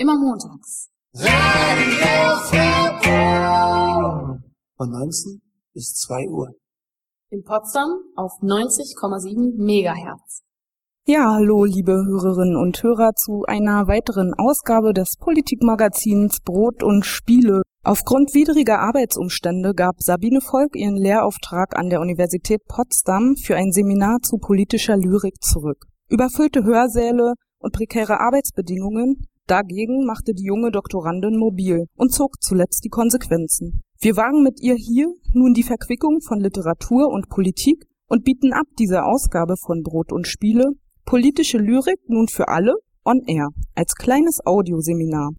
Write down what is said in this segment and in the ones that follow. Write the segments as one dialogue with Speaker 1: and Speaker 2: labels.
Speaker 1: Immer montags.
Speaker 2: Von 19 bis 2 Uhr.
Speaker 1: In Potsdam auf 90,7 Megahertz.
Speaker 3: Ja, hallo, liebe Hörerinnen und Hörer zu einer weiteren Ausgabe des Politikmagazins Brot und Spiele. Aufgrund widriger Arbeitsumstände gab Sabine Volk ihren Lehrauftrag an der Universität Potsdam für ein Seminar zu politischer Lyrik zurück. Überfüllte Hörsäle und prekäre Arbeitsbedingungen Dagegen machte die junge Doktorandin mobil und zog zuletzt die Konsequenzen. Wir wagen mit ihr hier nun die Verquickung von Literatur und Politik und bieten ab diese Ausgabe von Brot und Spiele politische Lyrik nun für alle on air als kleines Audioseminar.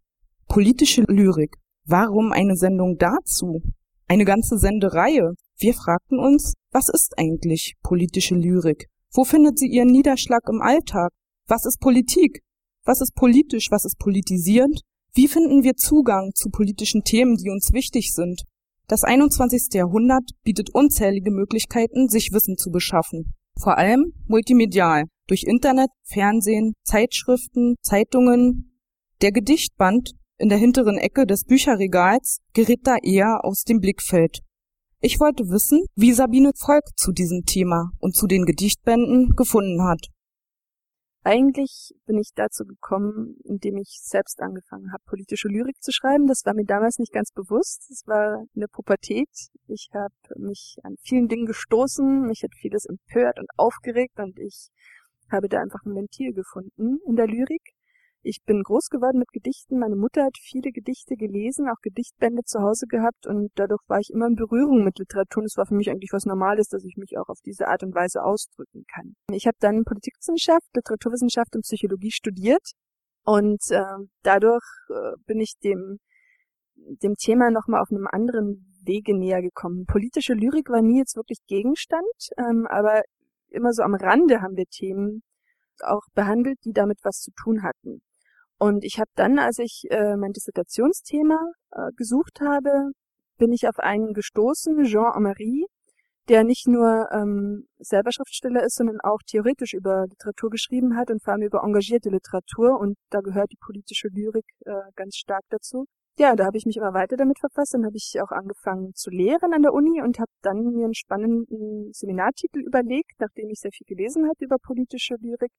Speaker 3: Politische Lyrik. Warum eine Sendung dazu? Eine ganze Sendereihe. Wir fragten uns, was ist eigentlich politische Lyrik? Wo findet sie ihren Niederschlag im Alltag? Was ist Politik? Was ist politisch? Was ist politisierend? Wie finden wir Zugang zu politischen Themen, die uns wichtig sind? Das 21. Jahrhundert bietet unzählige Möglichkeiten, sich Wissen zu beschaffen. Vor allem multimedial, durch Internet, Fernsehen, Zeitschriften, Zeitungen. Der Gedichtband in der hinteren Ecke des Bücherregals gerät da eher aus dem Blickfeld. Ich wollte wissen, wie Sabine Volk zu diesem Thema und zu den Gedichtbänden gefunden hat.
Speaker 4: Eigentlich bin ich dazu gekommen, indem ich selbst angefangen habe, politische Lyrik zu schreiben. Das war mir damals nicht ganz bewusst. Das war in der Pubertät. Ich habe mich an vielen Dingen gestoßen, mich hat vieles empört und aufgeregt und ich habe da einfach ein Ventil gefunden in der Lyrik. Ich bin groß geworden mit Gedichten. Meine Mutter hat viele Gedichte gelesen, auch Gedichtbände zu Hause gehabt und dadurch war ich immer in Berührung mit Literatur. Und es war für mich eigentlich was Normales, dass ich mich auch auf diese Art und Weise ausdrücken kann. Ich habe dann Politikwissenschaft, Literaturwissenschaft und Psychologie studiert und äh, dadurch äh, bin ich dem dem Thema nochmal auf einem anderen Wege näher gekommen. Politische Lyrik war nie jetzt wirklich Gegenstand, ähm, aber immer so am Rande haben wir Themen auch behandelt, die damit was zu tun hatten. Und ich habe dann, als ich äh, mein Dissertationsthema äh, gesucht habe, bin ich auf einen gestoßen, Jean Amery, der nicht nur ähm, selber Schriftsteller ist, sondern auch theoretisch über Literatur geschrieben hat und vor allem über engagierte Literatur. Und da gehört die politische Lyrik äh, ganz stark dazu. Ja, da habe ich mich immer weiter damit verfasst, dann habe ich auch angefangen zu lehren an der Uni und habe dann mir einen spannenden Seminartitel überlegt, nachdem ich sehr viel gelesen hatte über politische Lyrik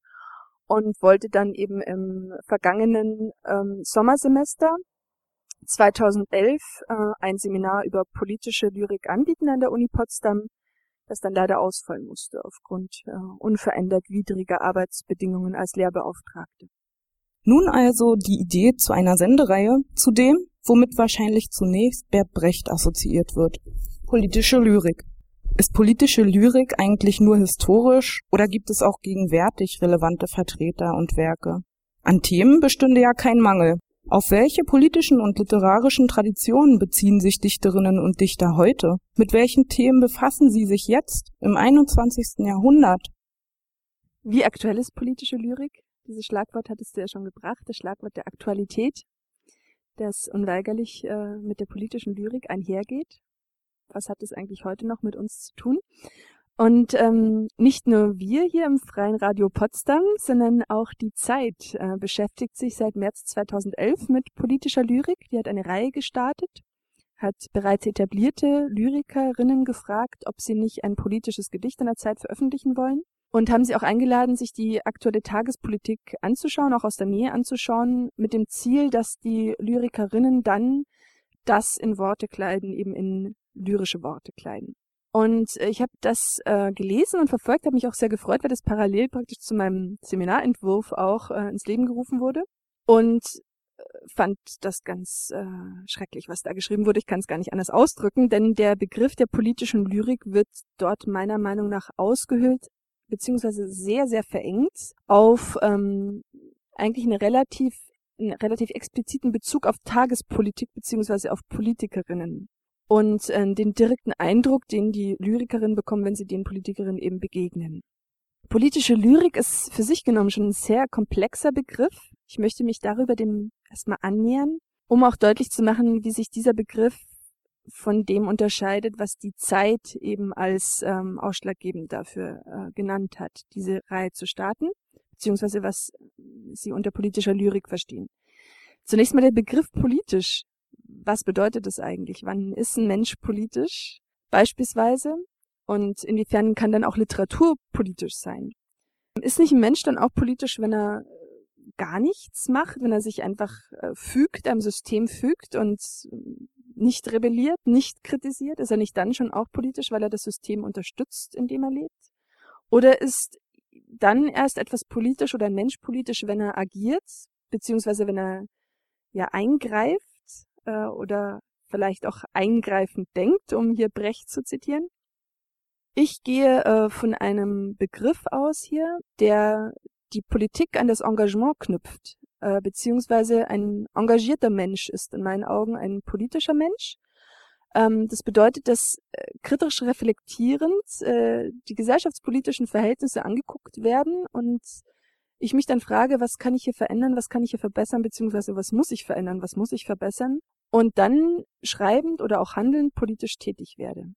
Speaker 4: und wollte dann eben im vergangenen ähm, Sommersemester 2011 äh, ein Seminar über politische Lyrik anbieten an der Uni Potsdam, das dann leider ausfallen musste aufgrund äh, unverändert widriger Arbeitsbedingungen als Lehrbeauftragte.
Speaker 3: Nun also die Idee zu einer Sendereihe, zu dem, womit wahrscheinlich zunächst Bert Brecht assoziiert wird. Politische Lyrik. Ist politische Lyrik eigentlich nur historisch oder gibt es auch gegenwärtig relevante Vertreter und Werke? An Themen bestünde ja kein Mangel. Auf welche politischen und literarischen Traditionen beziehen sich Dichterinnen und Dichter heute? Mit welchen Themen befassen sie sich jetzt im 21. Jahrhundert?
Speaker 4: Wie aktuell ist politische Lyrik? Dieses Schlagwort hattest du ja schon gebracht, das Schlagwort der Aktualität, das unweigerlich äh, mit der politischen Lyrik einhergeht was hat es eigentlich heute noch mit uns zu tun? Und ähm, nicht nur wir hier im Freien Radio Potsdam, sondern auch die Zeit äh, beschäftigt sich seit März 2011 mit politischer Lyrik. Die hat eine Reihe gestartet, hat bereits etablierte Lyrikerinnen gefragt, ob sie nicht ein politisches Gedicht in der Zeit veröffentlichen wollen. Und haben sie auch eingeladen, sich die aktuelle Tagespolitik anzuschauen, auch aus der Nähe anzuschauen, mit dem Ziel, dass die Lyrikerinnen dann das in Worte kleiden, eben in lyrische Worte kleiden. Und äh, ich habe das äh, gelesen und verfolgt, habe mich auch sehr gefreut, weil das parallel praktisch zu meinem Seminarentwurf auch äh, ins Leben gerufen wurde. Und äh, fand das ganz äh, schrecklich, was da geschrieben wurde. Ich kann es gar nicht anders ausdrücken, denn der Begriff der politischen Lyrik wird dort meiner Meinung nach ausgehöhlt, beziehungsweise sehr, sehr verengt auf ähm, eigentlich eine relativ einen relativ expliziten Bezug auf Tagespolitik beziehungsweise auf Politikerinnen und äh, den direkten Eindruck, den die Lyrikerinnen bekommen, wenn sie den Politikerinnen eben begegnen. Politische Lyrik ist für sich genommen schon ein sehr komplexer Begriff. Ich möchte mich darüber dem erstmal annähern, um auch deutlich zu machen, wie sich dieser Begriff von dem unterscheidet, was die Zeit eben als ähm, ausschlaggebend dafür äh, genannt hat, diese Reihe zu starten, beziehungsweise was sie unter politischer Lyrik verstehen. Zunächst mal der Begriff politisch. Was bedeutet das eigentlich? Wann ist ein Mensch politisch? Beispielsweise. Und inwiefern kann dann auch Literatur politisch sein? Ist nicht ein Mensch dann auch politisch, wenn er gar nichts macht, wenn er sich einfach äh, fügt, einem System fügt und nicht rebelliert, nicht kritisiert? Ist er nicht dann schon auch politisch, weil er das System unterstützt, in dem er lebt? Oder ist dann erst etwas politisch oder ein Mensch politisch, wenn er agiert, beziehungsweise wenn er ja eingreift äh, oder vielleicht auch eingreifend denkt, um hier Brecht zu zitieren. Ich gehe äh, von einem Begriff aus hier, der die Politik an das Engagement knüpft, äh, beziehungsweise ein engagierter Mensch ist in meinen Augen ein politischer Mensch. Ähm, das bedeutet, dass äh, kritisch reflektierend äh, die gesellschaftspolitischen Verhältnisse angeguckt werden und ich mich dann frage, was kann ich hier verändern, was kann ich hier verbessern, beziehungsweise was muss ich verändern, was muss ich verbessern und dann schreibend oder auch handelnd politisch tätig werde.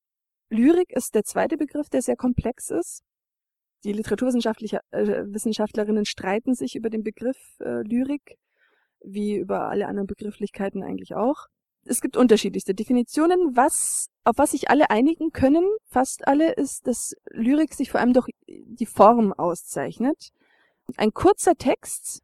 Speaker 4: Lyrik ist der zweite Begriff, der sehr komplex ist. Die Literaturwissenschaftlerinnen äh, streiten sich über den Begriff äh, Lyrik, wie über alle anderen Begrifflichkeiten eigentlich auch. Es gibt unterschiedlichste Definitionen. Was, auf was sich alle einigen können, fast alle, ist, dass Lyrik sich vor allem durch die Form auszeichnet. Ein kurzer Text,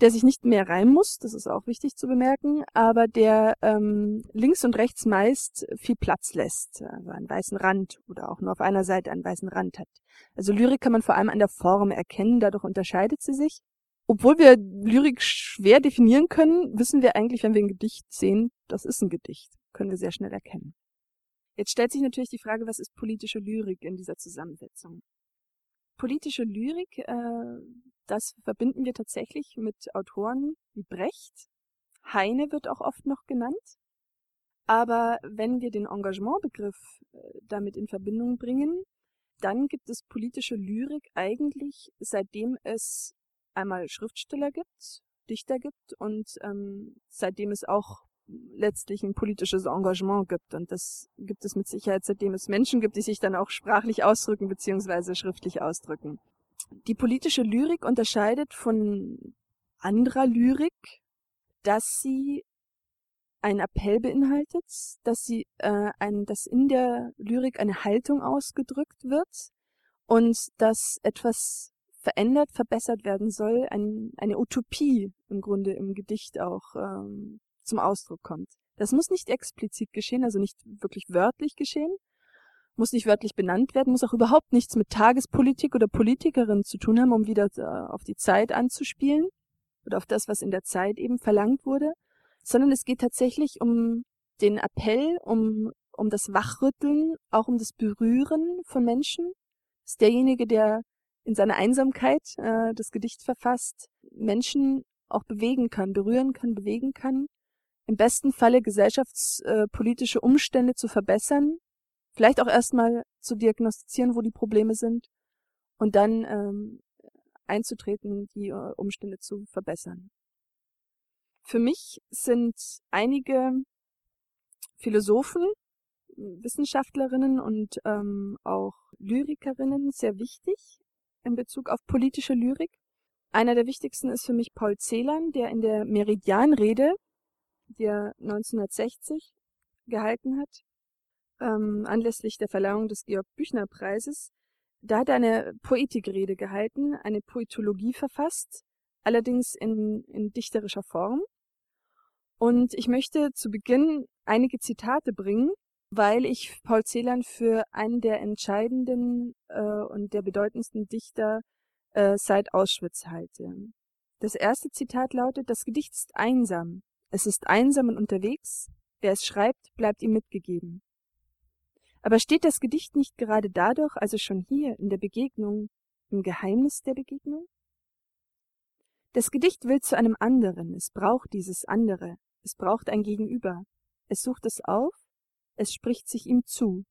Speaker 4: der sich nicht mehr reimen muss, das ist auch wichtig zu bemerken, aber der ähm, links und rechts meist viel Platz lässt, also einen weißen Rand oder auch nur auf einer Seite einen weißen Rand hat. Also Lyrik kann man vor allem an der Form erkennen, dadurch unterscheidet sie sich. Obwohl wir Lyrik schwer definieren können, wissen wir eigentlich, wenn wir ein Gedicht sehen, das ist ein Gedicht, können wir sehr schnell erkennen. Jetzt stellt sich natürlich die Frage, was ist politische Lyrik in dieser Zusammensetzung? Politische Lyrik, äh, das verbinden wir tatsächlich mit Autoren wie Brecht. Heine wird auch oft noch genannt. Aber wenn wir den Engagementbegriff äh, damit in Verbindung bringen, dann gibt es politische Lyrik eigentlich, seitdem es einmal Schriftsteller gibt, Dichter gibt und ähm, seitdem es auch letztlich ein politisches Engagement gibt. Und das gibt es mit Sicherheit, seitdem es Menschen gibt, die sich dann auch sprachlich ausdrücken beziehungsweise schriftlich ausdrücken. Die politische Lyrik unterscheidet von anderer Lyrik, dass sie einen Appell beinhaltet, dass sie äh, ein, dass in der Lyrik eine Haltung ausgedrückt wird und dass etwas verändert, verbessert werden soll, ein, eine Utopie im Grunde im Gedicht auch ähm, zum Ausdruck kommt. Das muss nicht explizit geschehen, also nicht wirklich wörtlich geschehen, muss nicht wörtlich benannt werden, muss auch überhaupt nichts mit Tagespolitik oder Politikerin zu tun haben, um wieder äh, auf die Zeit anzuspielen oder auf das, was in der Zeit eben verlangt wurde, sondern es geht tatsächlich um den Appell, um, um das Wachrütteln, auch um das Berühren von Menschen. Das ist derjenige, der in seiner Einsamkeit äh, das Gedicht verfasst, Menschen auch bewegen kann, berühren kann, bewegen kann, im besten Falle gesellschaftspolitische Umstände zu verbessern, vielleicht auch erstmal zu diagnostizieren, wo die Probleme sind und dann ähm, einzutreten, die äh, Umstände zu verbessern. Für mich sind einige Philosophen, Wissenschaftlerinnen und ähm, auch Lyrikerinnen sehr wichtig in Bezug auf politische Lyrik. Einer der wichtigsten ist für mich Paul Celan, der in der Meridianrede die er 1960 gehalten hat, ähm, anlässlich der Verleihung des Georg-Büchner-Preises. Da hat er eine Poetikrede gehalten, eine Poetologie verfasst, allerdings in, in dichterischer Form. Und ich möchte zu Beginn einige Zitate bringen, weil ich Paul Celan für einen der entscheidenden äh, und der bedeutendsten Dichter äh, seit Auschwitz halte. Das erste Zitat lautet, das Gedicht ist einsam, es ist einsam und unterwegs, wer es schreibt, bleibt ihm mitgegeben. Aber steht das Gedicht nicht gerade dadurch, also schon hier in der Begegnung, im Geheimnis der Begegnung? Das Gedicht will zu einem anderen, es braucht dieses andere, es braucht ein Gegenüber, es sucht es auf, es spricht sich ihm zu.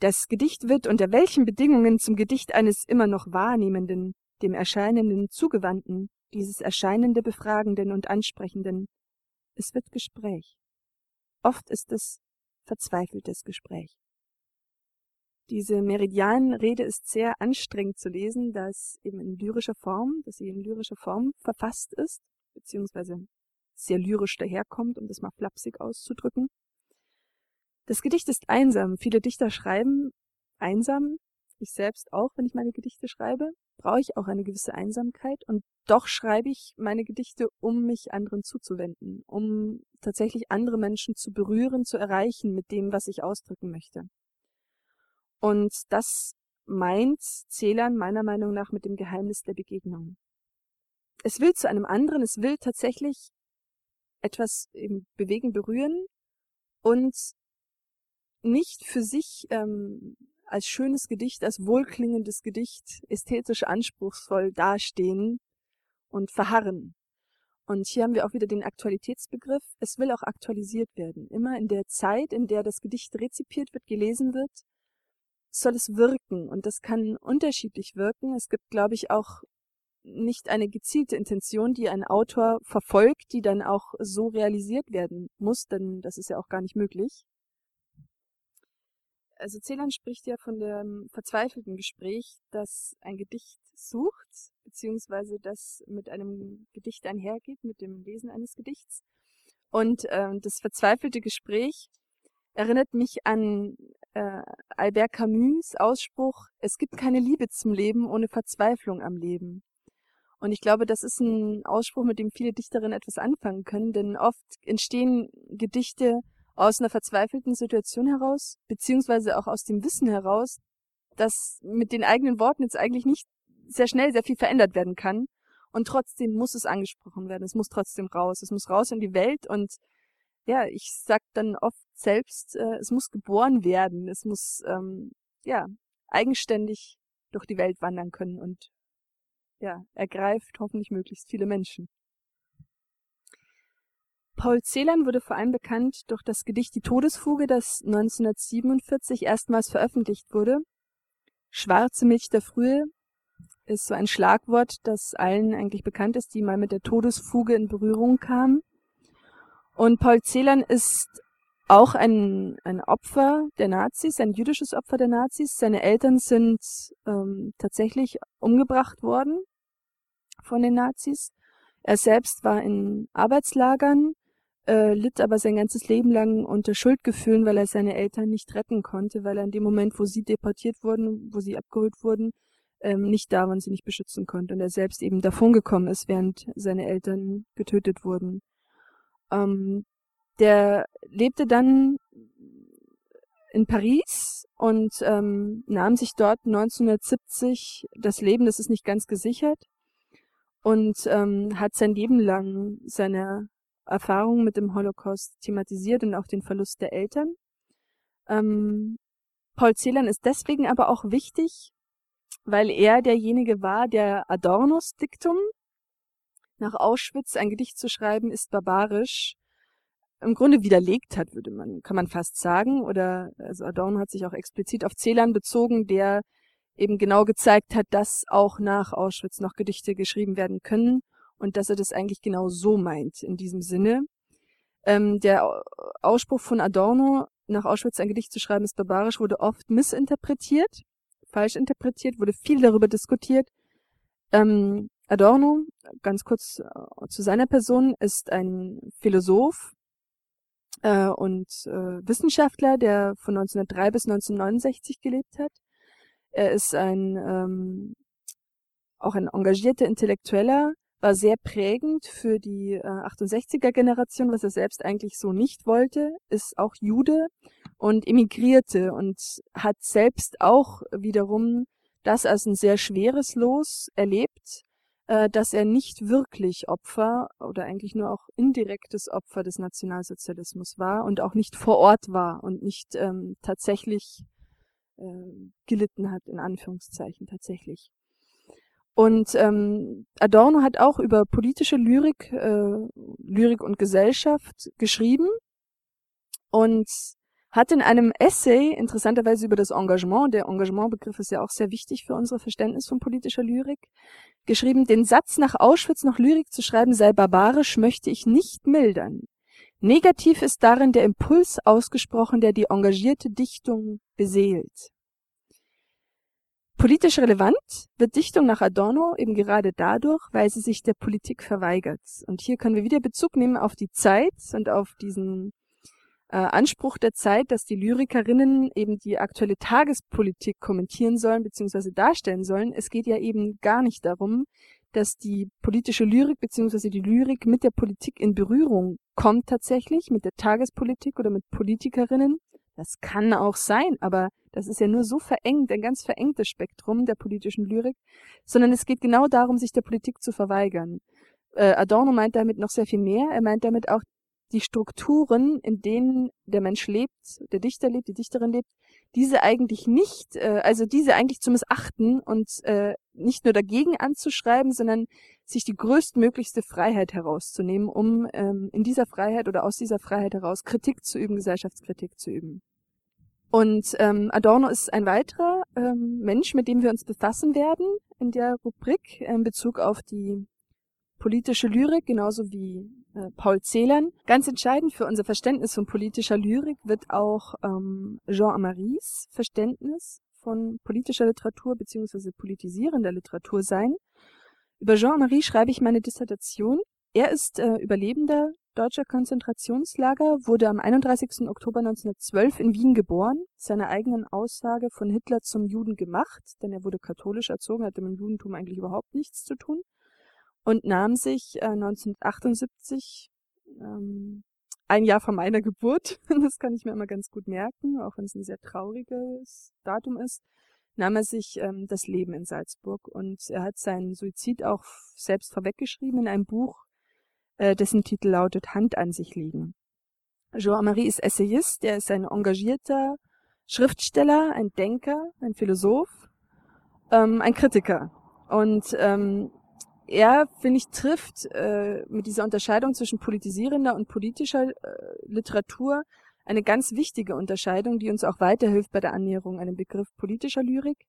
Speaker 4: Das Gedicht wird unter welchen Bedingungen zum Gedicht eines immer noch Wahrnehmenden, dem Erscheinenden zugewandten, dieses erscheinende Befragenden und Ansprechenden. Es wird Gespräch. Oft ist es verzweifeltes Gespräch. Diese Meridianrede ist sehr anstrengend zu lesen, da es eben in lyrischer Form, dass sie in lyrischer Form verfasst ist. beziehungsweise sehr lyrisch daherkommt, um das mal flapsig auszudrücken. Das Gedicht ist einsam. Viele Dichter schreiben einsam. Ich selbst auch, wenn ich meine Gedichte schreibe, brauche ich auch eine gewisse Einsamkeit und doch schreibe ich meine Gedichte, um mich anderen zuzuwenden, um tatsächlich andere Menschen zu berühren, zu erreichen mit dem, was ich ausdrücken möchte. Und das meint Zählern meiner Meinung nach mit dem Geheimnis der Begegnung. Es will zu einem anderen, es will tatsächlich etwas bewegen, berühren und nicht für sich ähm, als schönes Gedicht, als wohlklingendes Gedicht ästhetisch anspruchsvoll dastehen und verharren. Und hier haben wir auch wieder den Aktualitätsbegriff. Es will auch aktualisiert werden. Immer in der Zeit, in der das Gedicht rezipiert wird, gelesen wird, soll es wirken. Und das kann unterschiedlich wirken. Es gibt, glaube ich, auch nicht eine gezielte Intention, die ein Autor verfolgt, die dann auch so realisiert werden muss, denn das ist ja auch gar nicht möglich. Also Celan spricht ja von dem verzweifelten Gespräch, das ein Gedicht sucht, beziehungsweise das mit einem Gedicht einhergeht, mit dem Lesen eines Gedichts. Und äh, das verzweifelte Gespräch erinnert mich an äh, Albert Camus Ausspruch, es gibt keine Liebe zum Leben ohne Verzweiflung am Leben. Und ich glaube, das ist ein Ausspruch, mit dem viele Dichterinnen etwas anfangen können, denn oft entstehen Gedichte aus einer verzweifelten Situation heraus, beziehungsweise auch aus dem Wissen heraus, dass mit den eigenen Worten jetzt eigentlich nicht sehr schnell sehr viel verändert werden kann. Und trotzdem muss es angesprochen werden. Es muss trotzdem raus. Es muss raus in die Welt. Und ja, ich sag dann oft selbst, äh, es muss geboren werden. Es muss ähm, ja eigenständig durch die Welt wandern können und ja, ergreift hoffentlich möglichst viele Menschen. Paul Celan wurde vor allem bekannt durch das Gedicht Die Todesfuge, das 1947 erstmals veröffentlicht wurde. Schwarze Milch der Frühe ist so ein Schlagwort, das allen eigentlich bekannt ist, die mal mit der Todesfuge in Berührung kamen. Und Paul Celan ist auch ein, ein Opfer der Nazis, ein jüdisches Opfer der Nazis. Seine Eltern sind ähm, tatsächlich umgebracht worden von den Nazis. Er selbst war in Arbeitslagern, äh, litt aber sein ganzes Leben lang unter Schuldgefühlen, weil er seine Eltern nicht retten konnte, weil er in dem Moment, wo sie deportiert wurden, wo sie abgeholt wurden, ähm, nicht da war und sie nicht beschützen konnte und er selbst eben davongekommen ist, während seine Eltern getötet wurden. Ähm, der lebte dann in Paris und ähm, nahm sich dort 1970 das Leben, das ist nicht ganz gesichert, und ähm, hat sein Leben lang seine Erfahrungen mit dem Holocaust thematisiert und auch den Verlust der Eltern. Ähm, Paul Celan ist deswegen aber auch wichtig, weil er derjenige war, der Adornos Diktum nach Auschwitz ein Gedicht zu schreiben ist barbarisch im Grunde widerlegt hat, würde man, kann man fast sagen. Oder also Adorno hat sich auch explizit auf Celan bezogen, der eben genau gezeigt hat, dass auch nach Auschwitz noch Gedichte geschrieben werden können und dass er das eigentlich genau so meint in diesem Sinne. Ähm, der Ausspruch von Adorno, nach Auschwitz ein Gedicht zu schreiben ist barbarisch, wurde oft missinterpretiert, falsch interpretiert, wurde viel darüber diskutiert. Ähm, Adorno, ganz kurz äh, zu seiner Person, ist ein Philosoph äh, und äh, Wissenschaftler, der von 1903 bis 1969 gelebt hat. Er ist ein ähm, auch ein engagierter Intellektueller, war sehr prägend für die äh, 68er Generation, was er selbst eigentlich so nicht wollte, ist auch Jude und emigrierte und hat selbst auch wiederum das als ein sehr schweres Los erlebt, äh, dass er nicht wirklich Opfer oder eigentlich nur auch indirektes Opfer des Nationalsozialismus war und auch nicht vor Ort war und nicht ähm, tatsächlich äh, gelitten hat, in Anführungszeichen tatsächlich. Und ähm, Adorno hat auch über politische Lyrik, äh, Lyrik und Gesellschaft geschrieben und hat in einem Essay, interessanterweise über das Engagement, der Engagementbegriff ist ja auch sehr wichtig für unser Verständnis von politischer Lyrik, geschrieben, den Satz nach Auschwitz noch Lyrik zu schreiben sei barbarisch, möchte ich nicht mildern. Negativ ist darin der Impuls ausgesprochen, der die engagierte Dichtung beseelt. Politisch relevant wird Dichtung nach Adorno eben gerade dadurch, weil sie sich der Politik verweigert. Und hier können wir wieder Bezug nehmen auf die Zeit und auf diesen äh, Anspruch der Zeit, dass die Lyrikerinnen eben die aktuelle Tagespolitik kommentieren sollen bzw. darstellen sollen. Es geht ja eben gar nicht darum, dass die politische Lyrik bzw. die Lyrik mit der Politik in Berührung kommt tatsächlich, mit der Tagespolitik oder mit Politikerinnen. Das kann auch sein, aber das ist ja nur so verengt, ein ganz verengtes Spektrum der politischen Lyrik, sondern es geht genau darum, sich der Politik zu verweigern. Äh, Adorno meint damit noch sehr viel mehr. Er meint damit auch die Strukturen, in denen der Mensch lebt, der Dichter lebt, die Dichterin lebt, diese eigentlich nicht, äh, also diese eigentlich zu missachten und äh, nicht nur dagegen anzuschreiben, sondern sich die größtmöglichste Freiheit herauszunehmen, um ähm, in dieser Freiheit oder aus dieser Freiheit heraus Kritik zu üben, Gesellschaftskritik zu üben. Und ähm, Adorno ist ein weiterer ähm, Mensch, mit dem wir uns befassen werden in der Rubrik in Bezug auf die politische Lyrik, genauso wie äh, Paul Celan. Ganz entscheidend für unser Verständnis von politischer Lyrik wird auch ähm, Jean Amaris Verständnis von politischer Literatur bzw. politisierender Literatur sein. Über Jean Amaris schreibe ich meine Dissertation. Er ist äh, Überlebender deutscher Konzentrationslager, wurde am 31. Oktober 1912 in Wien geboren, seiner eigenen Aussage von Hitler zum Juden gemacht, denn er wurde katholisch erzogen, hatte mit dem Judentum eigentlich überhaupt nichts zu tun, und nahm sich äh, 1978, ähm, ein Jahr vor meiner Geburt, das kann ich mir immer ganz gut merken, auch wenn es ein sehr trauriges Datum ist, nahm er sich ähm, das Leben in Salzburg und er hat seinen Suizid auch selbst vorweggeschrieben in einem Buch, äh, dessen Titel lautet Hand an sich liegen. Jean-Marie ist Essayist, er ist ein engagierter Schriftsteller, ein Denker, ein Philosoph, ähm, ein Kritiker. Und ähm, er, finde ich, trifft äh, mit dieser Unterscheidung zwischen politisierender und politischer äh, Literatur eine ganz wichtige Unterscheidung, die uns auch weiterhilft bei der Annäherung an den Begriff politischer Lyrik.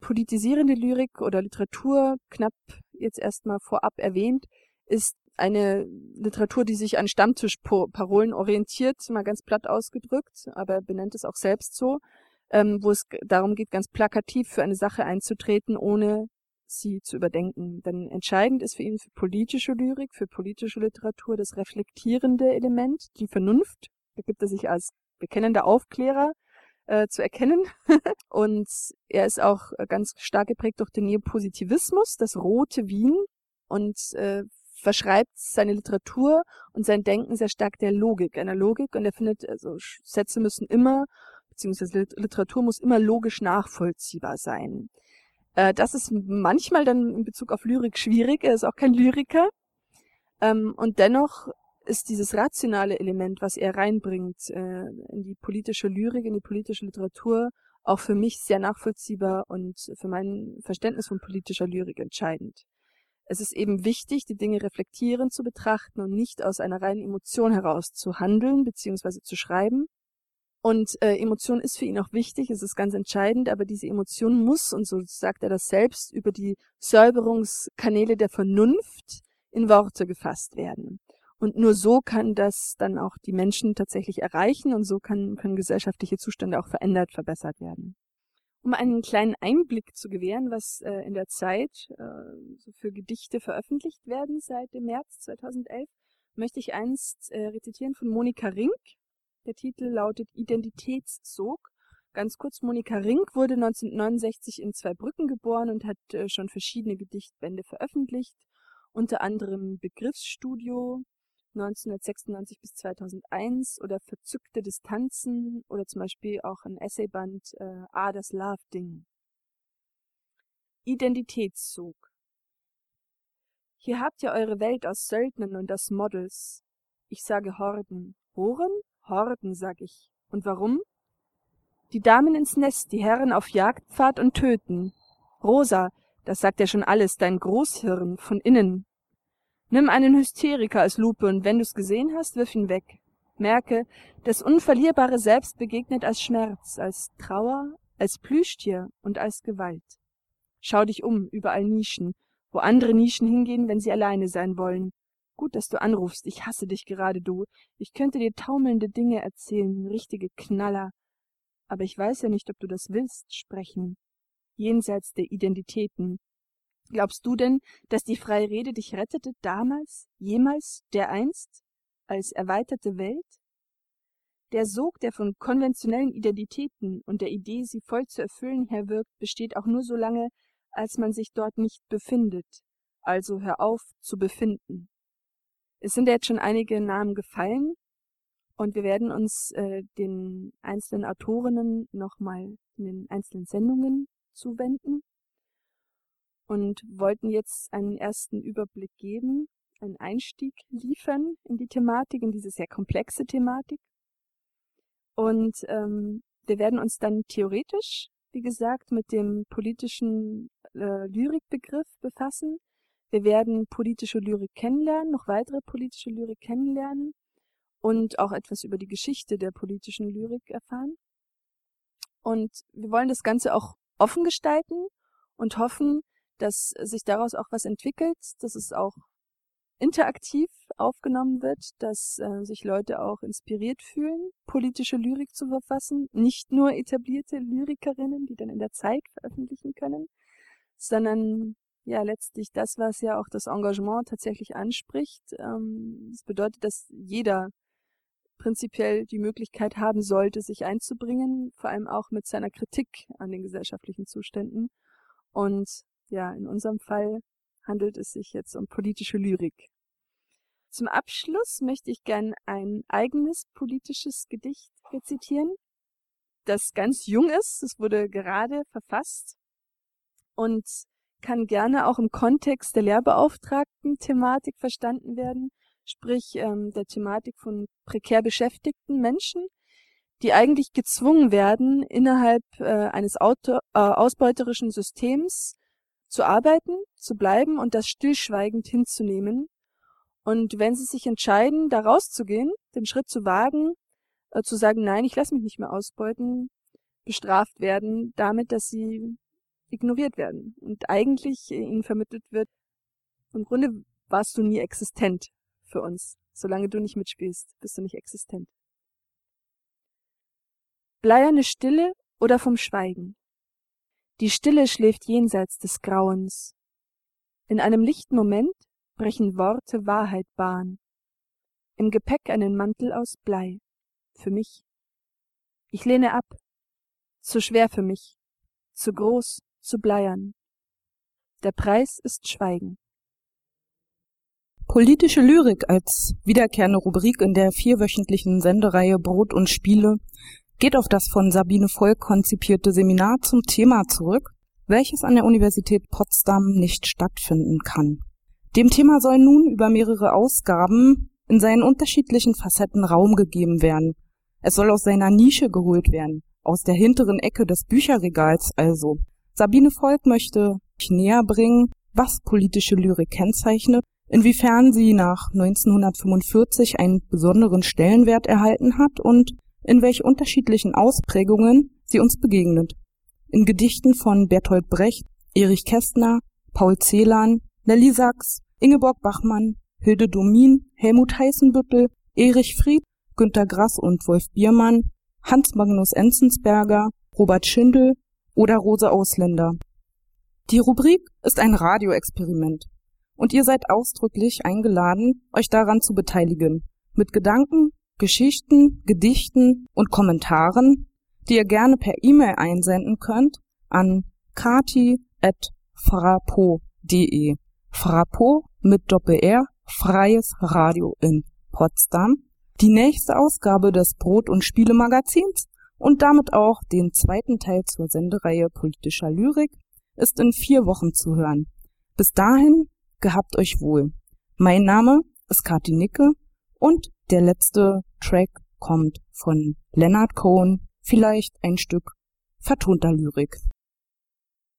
Speaker 4: Politisierende Lyrik oder Literatur, knapp jetzt erstmal vorab erwähnt, ist eine Literatur, die sich an Stammtischparolen orientiert, mal ganz platt ausgedrückt, aber er benennt es auch selbst so, ähm, wo es darum geht, ganz plakativ für eine Sache einzutreten, ohne sie zu überdenken. Denn entscheidend ist für ihn für politische Lyrik, für politische Literatur das reflektierende Element, die Vernunft. Gibt er sich als bekennender Aufklärer äh, zu erkennen. und er ist auch ganz stark geprägt durch den Neopositivismus, das rote Wien und äh, verschreibt seine Literatur und sein Denken sehr stark der Logik, einer Logik und er findet, also Sätze müssen immer, beziehungsweise Literatur muss immer logisch nachvollziehbar sein. Äh, das ist manchmal dann in Bezug auf Lyrik schwierig, er ist auch kein Lyriker. Ähm, und dennoch ist dieses rationale Element, was er reinbringt äh, in die politische Lyrik, in die politische Literatur, auch für mich sehr nachvollziehbar und für mein Verständnis von politischer Lyrik entscheidend. Es ist eben wichtig, die Dinge reflektierend zu betrachten und nicht aus einer reinen Emotion heraus zu handeln bzw. zu schreiben. Und äh, Emotion ist für ihn auch wichtig, es ist ganz entscheidend, aber diese Emotion muss, und so sagt er das selbst, über die Säuberungskanäle der Vernunft in Worte gefasst werden. Und nur so kann das dann auch die Menschen tatsächlich erreichen und so kann, können gesellschaftliche Zustände auch verändert, verbessert werden. Um einen kleinen Einblick zu gewähren, was äh, in der Zeit äh, so für Gedichte veröffentlicht werden seit dem März 2011, möchte ich einst äh, rezitieren von Monika Rink. Der Titel lautet Identitätssog. Ganz kurz, Monika Rink wurde 1969 in Zweibrücken geboren und hat äh, schon verschiedene Gedichtbände veröffentlicht, unter anderem Begriffsstudio, 1996 bis 2001 oder Verzückte Distanzen oder zum Beispiel auch ein Essayband äh, Ah, das Love-Ding. Identitätszug. Hier habt ihr eure Welt aus Söldnern und aus Models. Ich sage Horden. Horen? Horden, sag ich. Und warum? Die Damen ins Nest, die Herren auf Jagdpfad und töten. Rosa, das sagt ja schon alles, dein Großhirn, von innen, Nimm einen Hysteriker als Lupe und wenn du's gesehen hast, wirf ihn weg. Merke, das unverlierbare Selbst begegnet als Schmerz, als Trauer, als Plüschtier und als Gewalt. Schau dich um, überall Nischen, wo andere Nischen hingehen, wenn sie alleine sein wollen. Gut, dass du anrufst, ich hasse dich gerade, du. Ich könnte dir taumelnde Dinge erzählen, richtige Knaller. Aber ich weiß ja nicht, ob du das willst, sprechen. jenseits der Identitäten. Glaubst du denn, dass die freie Rede dich rettete damals, jemals, dereinst, als erweiterte Welt? Der Sog, der von konventionellen Identitäten und der Idee, sie voll zu erfüllen, herwirkt, besteht auch nur so lange, als man sich dort nicht befindet, also hör auf zu befinden. Es sind jetzt schon einige Namen gefallen und wir werden uns äh, den einzelnen Autorinnen nochmal in den einzelnen Sendungen zuwenden und wollten jetzt einen ersten Überblick geben, einen Einstieg liefern in die Thematik, in diese sehr komplexe Thematik. Und ähm, wir werden uns dann theoretisch, wie gesagt, mit dem politischen äh, Lyrikbegriff befassen. Wir werden politische Lyrik kennenlernen, noch weitere politische Lyrik kennenlernen und auch etwas über die Geschichte der politischen Lyrik erfahren. Und wir wollen das Ganze auch offen gestalten und hoffen, dass sich daraus auch was entwickelt, dass es auch interaktiv aufgenommen wird, dass äh, sich Leute auch inspiriert fühlen, politische Lyrik zu verfassen, nicht nur etablierte Lyrikerinnen, die dann in der Zeit veröffentlichen können, sondern ja letztlich das, was ja auch das Engagement tatsächlich anspricht. Ähm, das bedeutet, dass jeder prinzipiell die Möglichkeit haben sollte, sich einzubringen, vor allem auch mit seiner Kritik an den gesellschaftlichen Zuständen. Und ja, in unserem Fall handelt es sich jetzt um politische Lyrik. Zum Abschluss möchte ich gern ein eigenes politisches Gedicht rezitieren, das ganz jung ist. Es wurde gerade verfasst und kann gerne auch im Kontext der Lehrbeauftragten-Thematik verstanden werden, sprich ähm, der Thematik von prekär beschäftigten Menschen, die eigentlich gezwungen werden, innerhalb äh, eines Auto, äh, ausbeuterischen Systems zu arbeiten, zu bleiben und das stillschweigend hinzunehmen. Und wenn sie sich entscheiden, da rauszugehen, den Schritt zu wagen, äh, zu sagen, nein, ich lasse mich nicht mehr ausbeuten, bestraft werden damit, dass sie ignoriert werden und eigentlich ihnen vermittelt wird, im Grunde warst du nie existent für uns. Solange du nicht mitspielst, bist du nicht existent. Bleierne Stille oder vom Schweigen. Die Stille schläft jenseits des Grauens. In einem lichten Moment brechen Worte Wahrheit Bahn. Im Gepäck einen Mantel aus Blei. Für mich. Ich lehne ab. Zu schwer für mich. Zu groß, zu bleiern. Der Preis ist Schweigen.
Speaker 3: Politische Lyrik als wiederkehrende Rubrik in der vierwöchentlichen Sendereihe Brot und Spiele geht auf das von Sabine Volk konzipierte Seminar zum Thema zurück, welches an der Universität Potsdam nicht stattfinden kann. Dem Thema soll nun über mehrere Ausgaben in seinen unterschiedlichen Facetten Raum gegeben werden. Es soll aus seiner Nische geholt werden, aus der hinteren Ecke des Bücherregals also. Sabine Volk möchte näher bringen, was politische Lyrik kennzeichnet, inwiefern sie nach 1945 einen besonderen Stellenwert erhalten hat und in welch unterschiedlichen Ausprägungen sie uns begegnet. In Gedichten von Bertolt Brecht, Erich Kästner, Paul Celan, Nelly Sachs, Ingeborg Bachmann, Hilde Domin, Helmut Heißenbüttel, Erich Fried, Günter Grass und Wolf Biermann, Hans Magnus Enzensberger, Robert Schindel oder Rose Ausländer. Die Rubrik ist ein Radioexperiment und ihr seid ausdrücklich eingeladen, euch daran zu beteiligen, mit Gedanken, Geschichten, Gedichten und Kommentaren, die ihr gerne per E-Mail einsenden könnt an kati.frapo.de. Frapo mit Doppel-R, freies Radio in Potsdam. Die nächste Ausgabe des Brot- und Spielemagazins und damit auch den zweiten Teil zur Sendereihe politischer Lyrik ist in vier Wochen zu hören. Bis dahin, gehabt euch wohl. Mein Name ist Kati Nicke und der letzte Track kommt von Leonard Cohen, vielleicht ein Stück vertonter Lyrik.